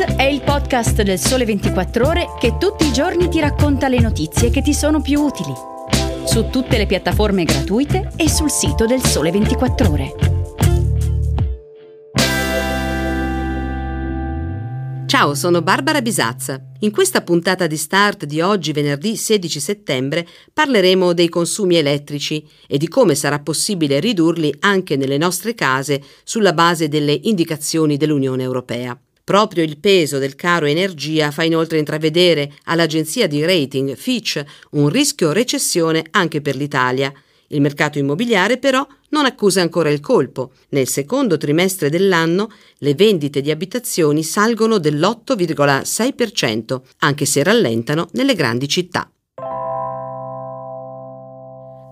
È il podcast del Sole 24 Ore che tutti i giorni ti racconta le notizie che ti sono più utili. Su tutte le piattaforme gratuite e sul sito del Sole 24 Ore. Ciao, sono Barbara Bisazza. In questa puntata di Start di oggi, venerdì 16 settembre, parleremo dei consumi elettrici e di come sarà possibile ridurli anche nelle nostre case sulla base delle indicazioni dell'Unione Europea. Proprio il peso del caro energia fa inoltre intravedere all'agenzia di rating Fitch un rischio recessione anche per l'Italia. Il mercato immobiliare però non accusa ancora il colpo. Nel secondo trimestre dell'anno le vendite di abitazioni salgono dell'8,6%, anche se rallentano nelle grandi città.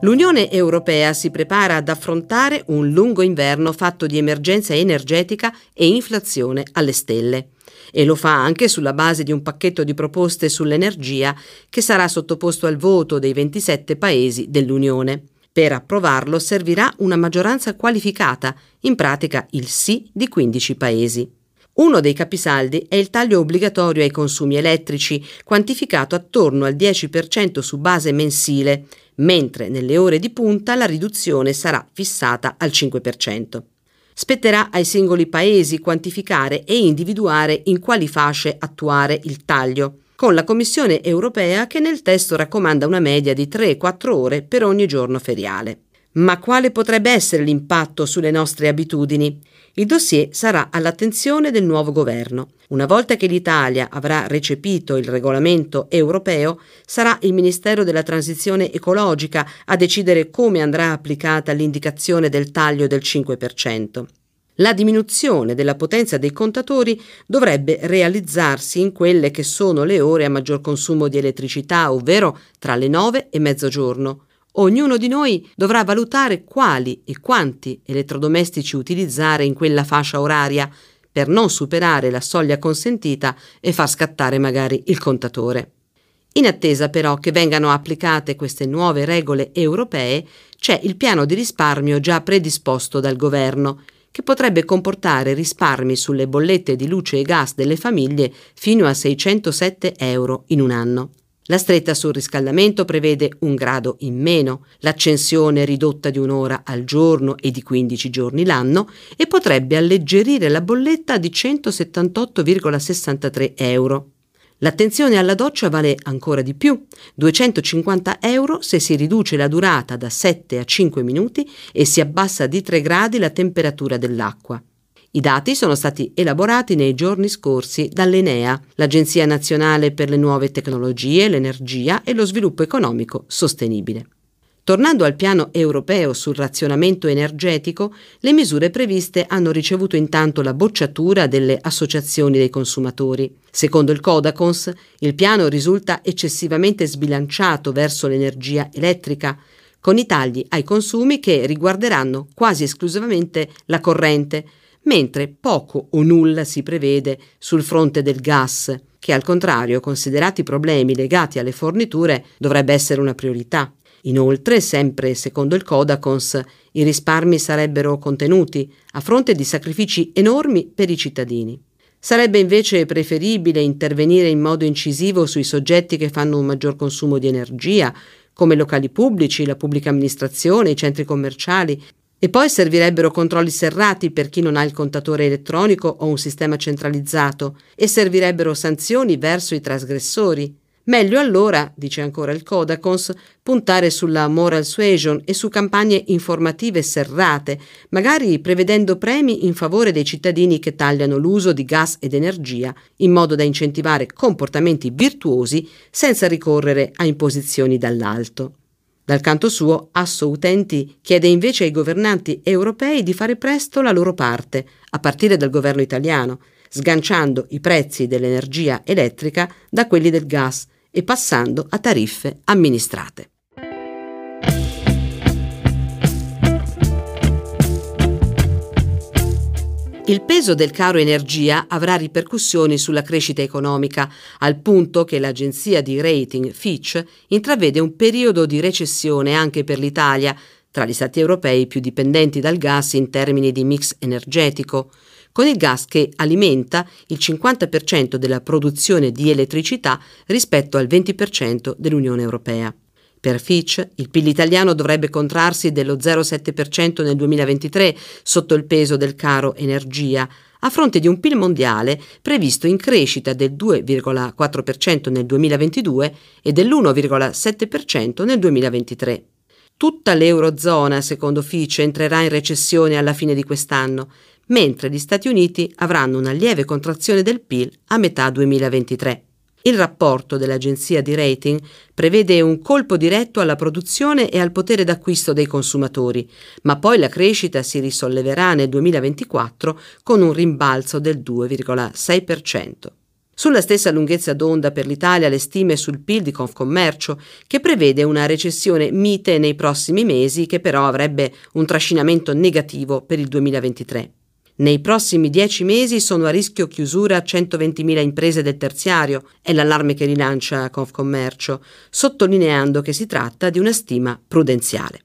L'Unione Europea si prepara ad affrontare un lungo inverno fatto di emergenza energetica e inflazione alle stelle. E lo fa anche sulla base di un pacchetto di proposte sull'energia che sarà sottoposto al voto dei 27 Paesi dell'Unione. Per approvarlo servirà una maggioranza qualificata, in pratica il sì di 15 Paesi. Uno dei capisaldi è il taglio obbligatorio ai consumi elettrici, quantificato attorno al 10% su base mensile, mentre nelle ore di punta la riduzione sarà fissata al 5%. Spetterà ai singoli paesi quantificare e individuare in quali fasce attuare il taglio, con la Commissione europea che nel testo raccomanda una media di 3-4 ore per ogni giorno feriale. Ma quale potrebbe essere l'impatto sulle nostre abitudini? Il dossier sarà all'attenzione del nuovo governo. Una volta che l'Italia avrà recepito il regolamento europeo, sarà il Ministero della Transizione ecologica a decidere come andrà applicata l'indicazione del taglio del 5%. La diminuzione della potenza dei contatori dovrebbe realizzarsi in quelle che sono le ore a maggior consumo di elettricità, ovvero tra le 9 e mezzogiorno. Ognuno di noi dovrà valutare quali e quanti elettrodomestici utilizzare in quella fascia oraria per non superare la soglia consentita e far scattare magari il contatore. In attesa però che vengano applicate queste nuove regole europee, c'è il piano di risparmio già predisposto dal governo, che potrebbe comportare risparmi sulle bollette di luce e gas delle famiglie fino a 607 euro in un anno. La stretta sul riscaldamento prevede un grado in meno, l'accensione ridotta di un'ora al giorno e di 15 giorni l'anno e potrebbe alleggerire la bolletta di 178,63 euro. L'attenzione alla doccia vale ancora di più, 250 euro se si riduce la durata da 7 a 5 minuti e si abbassa di 3 gradi la temperatura dell'acqua. I dati sono stati elaborati nei giorni scorsi dall'Enea, l'Agenzia nazionale per le nuove tecnologie, l'energia e lo sviluppo economico sostenibile. Tornando al piano europeo sul razionamento energetico, le misure previste hanno ricevuto intanto la bocciatura delle associazioni dei consumatori. Secondo il Codacons, il piano risulta eccessivamente sbilanciato verso l'energia elettrica, con i tagli ai consumi che riguarderanno quasi esclusivamente la corrente, mentre poco o nulla si prevede sul fronte del gas, che al contrario, considerati i problemi legati alle forniture, dovrebbe essere una priorità. Inoltre, sempre secondo il Codacons, i risparmi sarebbero contenuti a fronte di sacrifici enormi per i cittadini. Sarebbe invece preferibile intervenire in modo incisivo sui soggetti che fanno un maggior consumo di energia, come locali pubblici, la pubblica amministrazione, i centri commerciali, e poi servirebbero controlli serrati per chi non ha il contatore elettronico o un sistema centralizzato e servirebbero sanzioni verso i trasgressori. Meglio allora, dice ancora il Codacons, puntare sulla moral suasion e su campagne informative serrate, magari prevedendo premi in favore dei cittadini che tagliano l'uso di gas ed energia, in modo da incentivare comportamenti virtuosi senza ricorrere a imposizioni dall'alto. Dal canto suo, Asso Utenti chiede invece ai governanti europei di fare presto la loro parte, a partire dal governo italiano, sganciando i prezzi dell'energia elettrica da quelli del gas e passando a tariffe amministrate. Il peso del caro energia avrà ripercussioni sulla crescita economica, al punto che l'agenzia di rating Fitch intravede un periodo di recessione anche per l'Italia, tra gli Stati europei più dipendenti dal gas in termini di mix energetico, con il gas che alimenta il 50% della produzione di elettricità rispetto al 20% dell'Unione Europea. Per Fitch, il PIL italiano dovrebbe contrarsi dello 0,7% nel 2023 sotto il peso del caro energia, a fronte di un PIL mondiale previsto in crescita del 2,4% nel 2022 e dell'1,7% nel 2023. Tutta l'Eurozona, secondo Fitch, entrerà in recessione alla fine di quest'anno, mentre gli Stati Uniti avranno una lieve contrazione del PIL a metà 2023. Il rapporto dell'agenzia di rating prevede un colpo diretto alla produzione e al potere d'acquisto dei consumatori, ma poi la crescita si risolleverà nel 2024 con un rimbalzo del 2,6%. Sulla stessa lunghezza d'onda per l'Italia le stime sul PIL di Confcommercio, che prevede una recessione mite nei prossimi mesi che però avrebbe un trascinamento negativo per il 2023. Nei prossimi dieci mesi sono a rischio chiusura 120.000 imprese del terziario, è l'allarme che rilancia Confcommercio, sottolineando che si tratta di una stima prudenziale.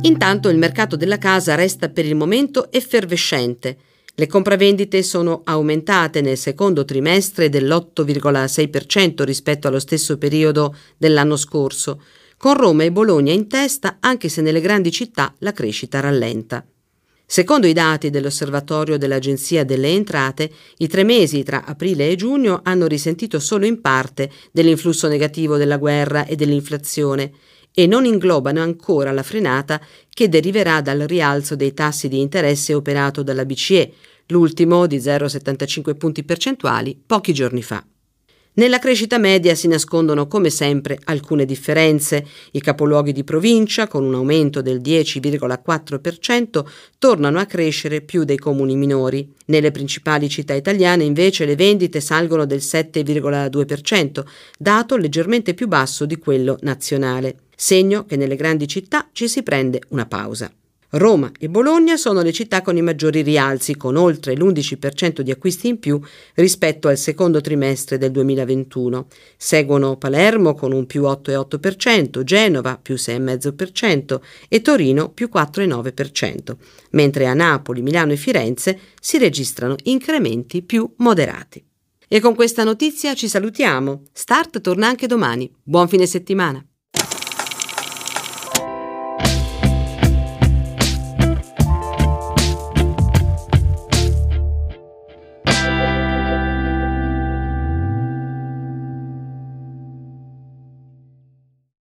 Intanto il mercato della casa resta per il momento effervescente le compravendite sono aumentate nel secondo trimestre dell'8,6% rispetto allo stesso periodo dell'anno scorso, con Roma e Bologna in testa anche se nelle grandi città la crescita rallenta. Secondo i dati dell'osservatorio dell'Agenzia delle Entrate, i tre mesi tra aprile e giugno hanno risentito solo in parte dell'influsso negativo della guerra e dell'inflazione e non inglobano ancora la frenata che deriverà dal rialzo dei tassi di interesse operato dalla BCE, l'ultimo di 0,75 punti percentuali pochi giorni fa. Nella crescita media si nascondono come sempre alcune differenze. I capoluoghi di provincia, con un aumento del 10,4%, tornano a crescere più dei comuni minori. Nelle principali città italiane invece le vendite salgono del 7,2%, dato leggermente più basso di quello nazionale. Segno che nelle grandi città ci si prende una pausa. Roma e Bologna sono le città con i maggiori rialzi, con oltre l'11% di acquisti in più rispetto al secondo trimestre del 2021. Seguono Palermo con un più 8,8%, Genova più 6,5% e Torino più 4,9%, mentre a Napoli, Milano e Firenze si registrano incrementi più moderati. E con questa notizia ci salutiamo. Start torna anche domani. Buon fine settimana.